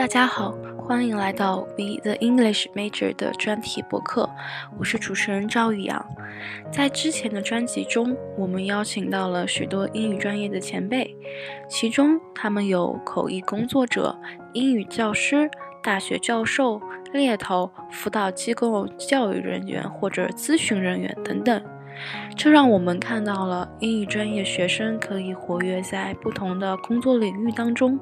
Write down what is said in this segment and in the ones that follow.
大家好，欢迎来到 We the English Major 的专题播客，我是主持人赵宇阳。在之前的专辑中，我们邀请到了许多英语专业的前辈，其中他们有口译工作者、英语教师、大学教授、猎头、辅导机构教育人员或者咨询人员等等。这让我们看到了英语专业学生可以活跃在不同的工作领域当中。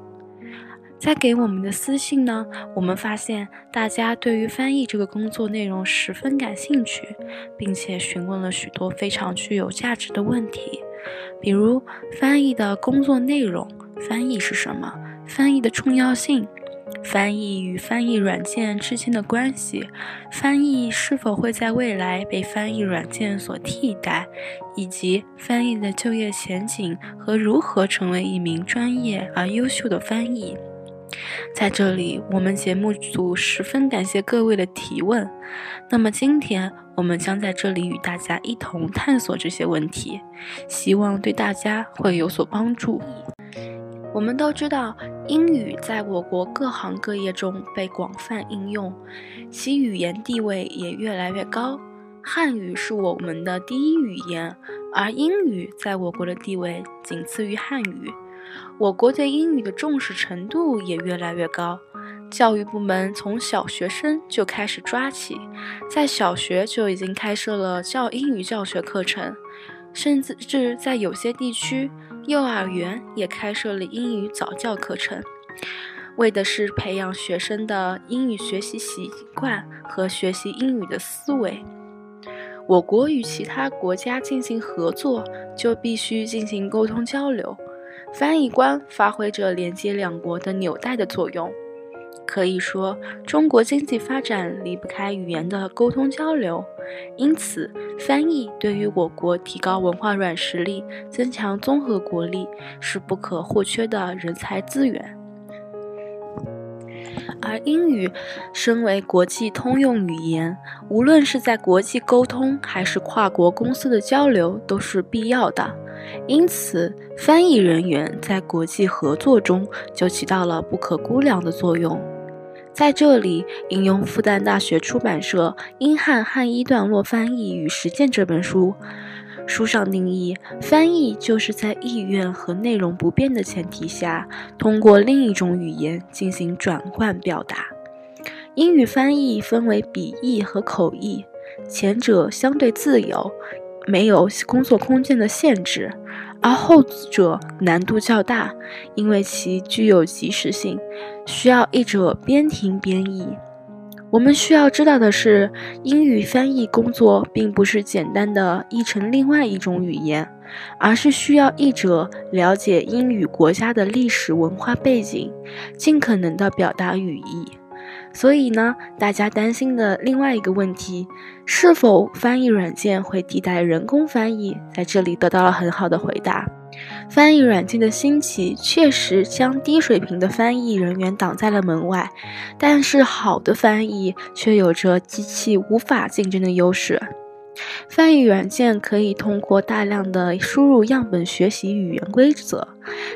在给我们的私信呢，我们发现大家对于翻译这个工作内容十分感兴趣，并且询问了许多非常具有价值的问题，比如翻译的工作内容、翻译是什么、翻译的重要性、翻译与翻译软件之间的关系、翻译是否会在未来被翻译软件所替代，以及翻译的就业前景和如何成为一名专业而优秀的翻译。在这里，我们节目组十分感谢各位的提问。那么今天，我们将在这里与大家一同探索这些问题，希望对大家会有所帮助。我们都知道，英语在我国各行各业中被广泛应用，其语言地位也越来越高。汉语是我们的第一语言，而英语在我国的地位仅次于汉语。我国对英语的重视程度也越来越高，教育部门从小学生就开始抓起，在小学就已经开设了教英语教学课程，甚至在有些地区，幼儿园也开设了英语早教课程，为的是培养学生的英语学习习惯和学习英语的思维。我国与其他国家进行合作，就必须进行沟通交流。翻译官发挥着连接两国的纽带的作用，可以说，中国经济发展离不开语言的沟通交流。因此，翻译对于我国提高文化软实力、增强综合国力是不可或缺的人才资源。而英语身为国际通用语言，无论是在国际沟通还是跨国公司的交流，都是必要的。因此，翻译人员在国际合作中就起到了不可估量的作用。在这里，引用复旦大学出版社《英汉汉译段落翻译与实践》这本书，书上定义，翻译就是在意愿和内容不变的前提下，通过另一种语言进行转换表达。英语翻译分为笔译和口译，前者相对自由。没有工作空间的限制，而后者难度较大，因为其具有及时性，需要译者边听边译。我们需要知道的是，英语翻译工作并不是简单的译成另外一种语言，而是需要译者了解英语国家的历史文化背景，尽可能的表达语义。所以呢，大家担心的另外一个问题，是否翻译软件会替代人工翻译，在这里得到了很好的回答。翻译软件的兴起确实将低水平的翻译人员挡在了门外，但是好的翻译却有着机器无法竞争的优势。翻译软件可以通过大量的输入样本学习语言规则，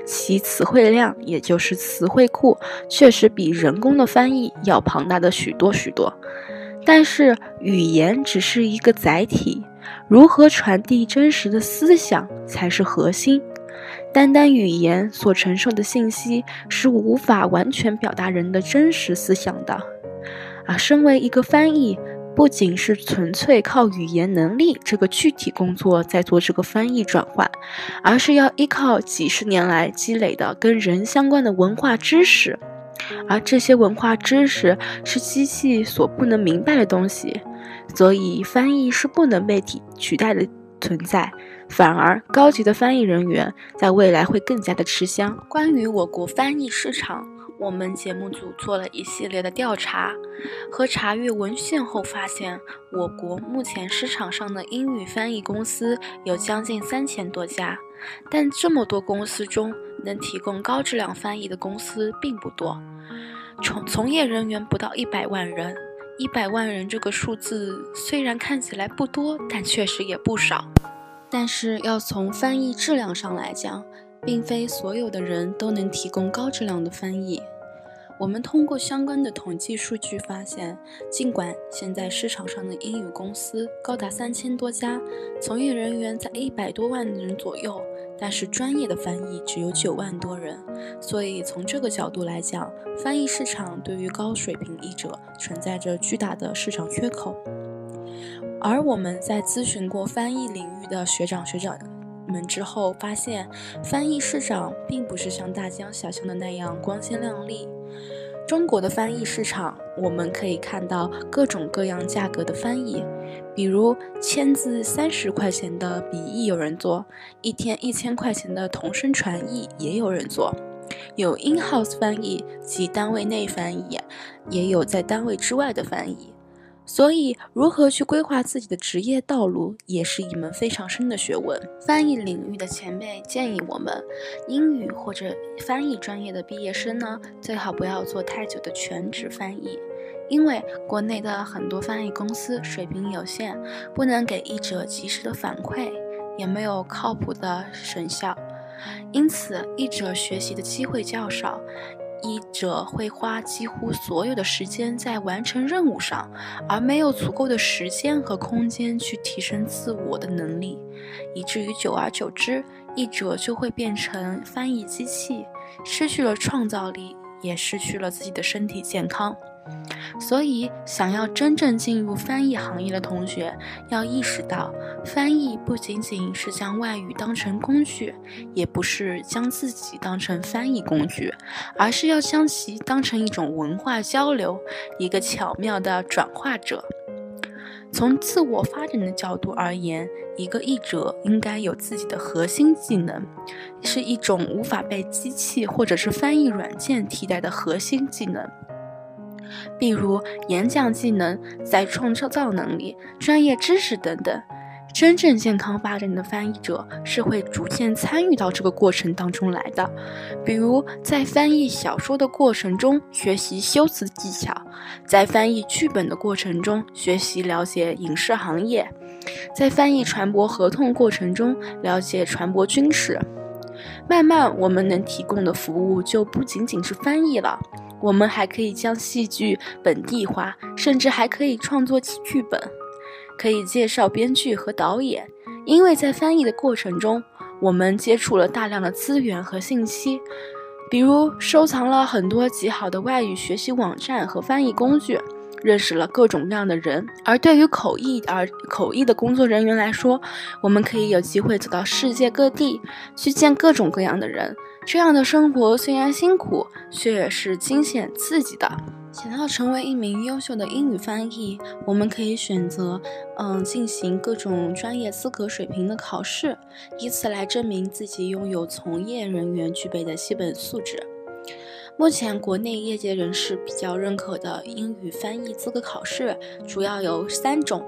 其词汇量，也就是词汇库，确实比人工的翻译要庞大的许多许多。但是语言只是一个载体，如何传递真实的思想才是核心。单单语言所承受的信息是无法完全表达人的真实思想的。而身为一个翻译，不仅是纯粹靠语言能力这个具体工作在做这个翻译转换，而是要依靠几十年来积累的跟人相关的文化知识，而这些文化知识是机器所不能明白的东西，所以翻译是不能被替取代的存在，反而高级的翻译人员在未来会更加的吃香。关于我国翻译市场。我们节目组做了一系列的调查和查阅文献后发现，我国目前市场上的英语翻译公司有将近三千多家，但这么多公司中，能提供高质量翻译的公司并不多。从从业人员不到一百万人，一百万人这个数字虽然看起来不多，但确实也不少。但是要从翻译质量上来讲，并非所有的人都能提供高质量的翻译。我们通过相关的统计数据发现，尽管现在市场上的英语公司高达三千多家，从业人员在一百多万人左右，但是专业的翻译只有九万多人。所以从这个角度来讲，翻译市场对于高水平译者存在着巨大的市场缺口。而我们在咨询过翻译领域的学长学长们之后，发现翻译市场并不是像大家想象的那样光鲜亮丽。中国的翻译市场，我们可以看到各种各样价格的翻译，比如签字三十块钱的笔译有人做，一天一千块钱的同声传译也有人做，有 in house 翻译及单位内翻译，也有在单位之外的翻译。所以，如何去规划自己的职业道路，也是一门非常深的学问。翻译领域的前辈建议我们，英语或者翻译专业的毕业生呢，最好不要做太久的全职翻译，因为国内的很多翻译公司水平有限，不能给译者及时的反馈，也没有靠谱的成效，因此译者学习的机会较少。译者会花几乎所有的时间在完成任务上，而没有足够的时间和空间去提升自我的能力，以至于久而久之，译者就会变成翻译机器，失去了创造力，也失去了自己的身体健康。所以，想要真正进入翻译行业的同学，要意识到，翻译不仅仅是将外语当成工具，也不是将自己当成翻译工具，而是要将其当成一种文化交流，一个巧妙的转化者。从自我发展的角度而言，一个译者应该有自己的核心技能，是一种无法被机器或者是翻译软件替代的核心技能。比如演讲技能、再创造能力、专业知识等等，真正健康发展的翻译者是会逐渐参与到这个过程当中来的。比如在翻译小说的过程中学习修辞技巧，在翻译剧本的过程中学习了解影视行业，在翻译传播合同过程中了解传播军事。慢慢，我们能提供的服务就不仅仅是翻译了。我们还可以将戏剧本地化，甚至还可以创作剧本，可以介绍编剧和导演。因为在翻译的过程中，我们接触了大量的资源和信息，比如收藏了很多极好的外语学习网站和翻译工具。认识了各种各样的人，而对于口译而口译的工作人员来说，我们可以有机会走到世界各地，去见各种各样的人。这样的生活虽然辛苦，却也是惊险刺激的。想要成为一名优秀的英语翻译，我们可以选择，嗯，进行各种专业资格水平的考试，以此来证明自己拥有从业人员具备的基本素质。目前，国内业界人士比较认可的英语翻译资格考试主要有三种。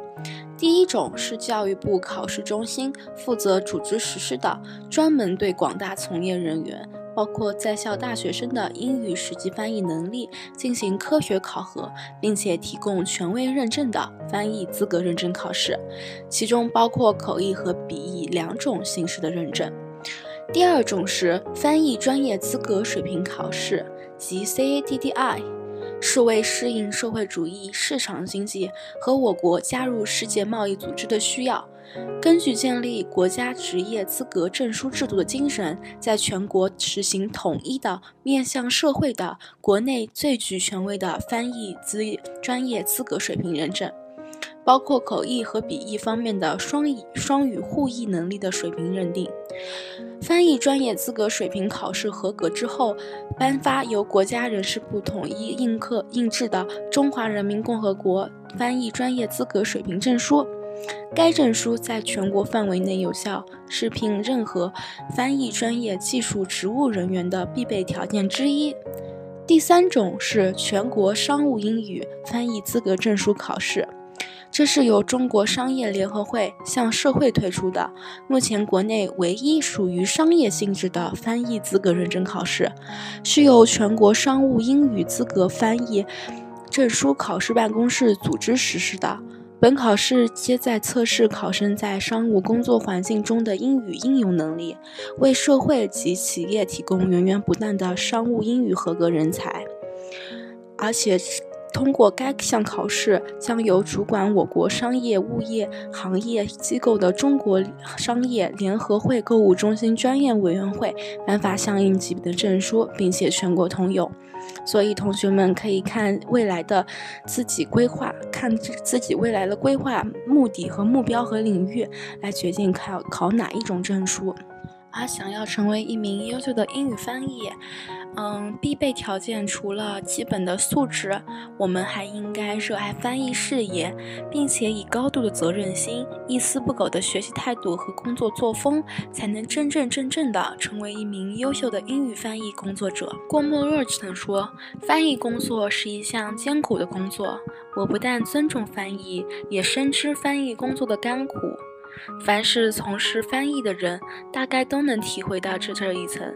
第一种是教育部考试中心负责组织实施的，专门对广大从业人员，包括在校大学生的英语实际翻译能力进行科学考核，并且提供权威认证的翻译资格认证考试，其中包括口译和笔译两种形式的认证。第二种是翻译专业资格水平考试。及 CATDI，是为适应社会主义市场经济和我国加入世界贸易组织的需要，根据建立国家职业资格证书制度的精神，在全国实行统一的面向社会的国内最具权威的翻译资专业资格水平认证。包括口译和笔译方面的双语双语互译能力的水平认定，翻译专业资格水平考试合格之后，颁发由国家人事部统一印刻印制的《中华人民共和国翻译专业资格水平证书》。该证书在全国范围内有效，是聘任何翻译专业技术职务人员的必备条件之一。第三种是全国商务英语翻译资格证书考试。这是由中国商业联合会向社会推出的，目前国内唯一属于商业性质的翻译资格认证考试，是由全国商务英语资格翻译证书考试办公室组织实施的。本考试皆在测试考生在商务工作环境中的英语应用能力，为社会及企业提供源源不断的商务英语合格人才。而且，通过该项考试，将由主管我国商业物业行业机构的中国商业联合会购物中心专业委员会颁发相应级别的证书，并且全国通用。所以，同学们可以看未来的自己规划，看自己未来的规划目的和目标和领域，来决定考考哪一种证书。而想要成为一名优秀的英语翻译，嗯，必备条件除了基本的素质，我们还应该热爱翻译事业，并且以高度的责任心、一丝不苟的学习态度和工作作风，才能真真正正的成为一名优秀的英语翻译工作者。郭沫若曾说：“翻译工作是一项艰苦的工作。”我不但尊重翻译，也深知翻译工作的甘苦。凡是从事翻译的人，大概都能体会到这这一层。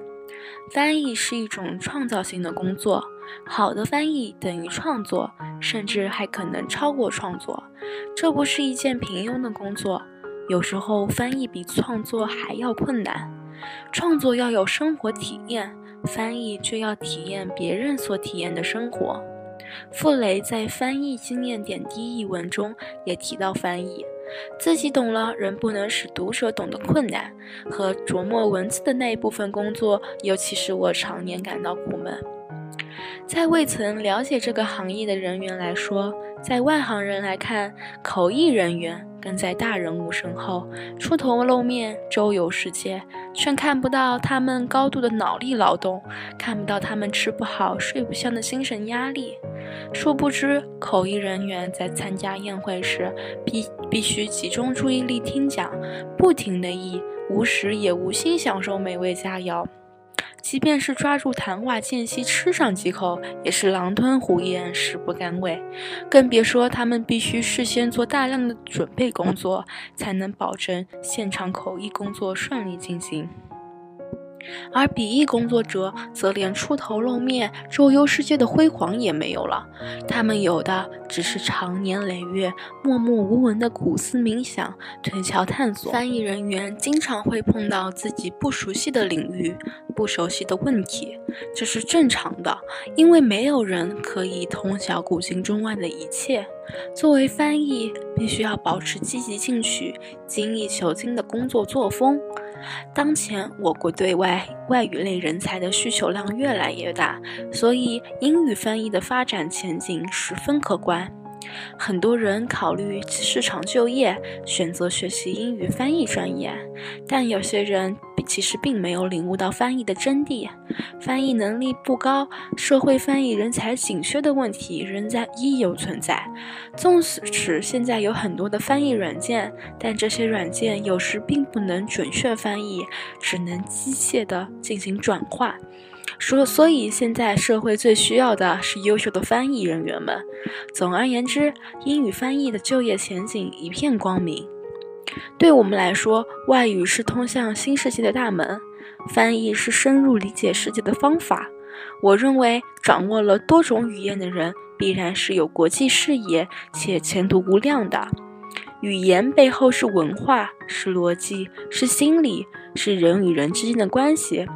翻译是一种创造性的工作，好的翻译等于创作，甚至还可能超过创作。这不是一件平庸的工作，有时候翻译比创作还要困难。创作要有生活体验，翻译就要体验别人所体验的生活。傅雷在《翻译经验点滴》一文中也提到翻译。自己懂了，仍不能使读者懂得困难和琢磨文字的那一部分工作，尤其是我常年感到苦闷。在未曾了解这个行业的人员来说，在外行人来看，口译人员跟在大人物身后，出头露面，周游世界，却看不到他们高度的脑力劳动，看不到他们吃不好睡不香的精神压力。殊不知，口译人员在参加宴会时，必必须集中注意力听讲，不停地译，无时也无心享受美味佳肴。即便是抓住谈话间隙吃上几口，也是狼吞虎咽，食不甘味。更别说他们必须事先做大量的准备工作，才能保证现场口译工作顺利进行。而笔译工作者则连出头露面、周游世界的辉煌也没有了，他们有的只是长年累月默默无闻的苦思冥想、推敲探索。翻译人员经常会碰到自己不熟悉的领域、不熟悉的问题，这是正常的，因为没有人可以通晓古今中外的一切。作为翻译，必须要保持积极进取、精益求精的工作作风。当前，我国对外外语类人才的需求量越来越大，所以英语翻译的发展前景十分可观。很多人考虑市场就业，选择学习英语翻译专业，但有些人其实并没有领悟到翻译的真谛。翻译能力不高，社会翻译人才紧缺的问题仍在依旧存在。纵使现在有很多的翻译软件，但这些软件有时并不能准确翻译，只能机械地进行转化。所，所以现在社会最需要的是优秀的翻译人员们。总而言之，英语翻译的就业前景一片光明。对我们来说，外语是通向新世界的大门，翻译是深入理解世界的方法。我认为，掌握了多种语言的人，必然是有国际视野且前途无量的。语言背后是文化，是逻辑，是心理，是人与人之间的关系。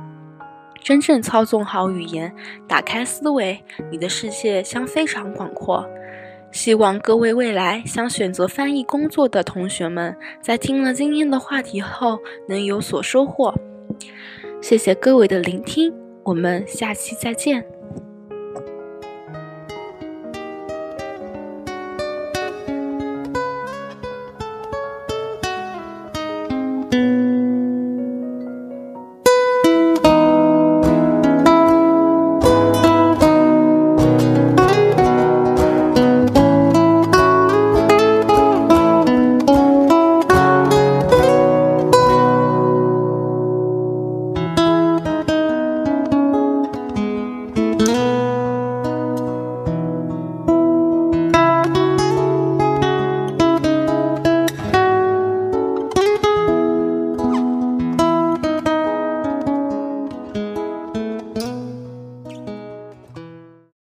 真正操纵好语言，打开思维，你的世界将非常广阔。希望各位未来想选择翻译工作的同学们，在听了今天的话题后能有所收获。谢谢各位的聆听，我们下期再见。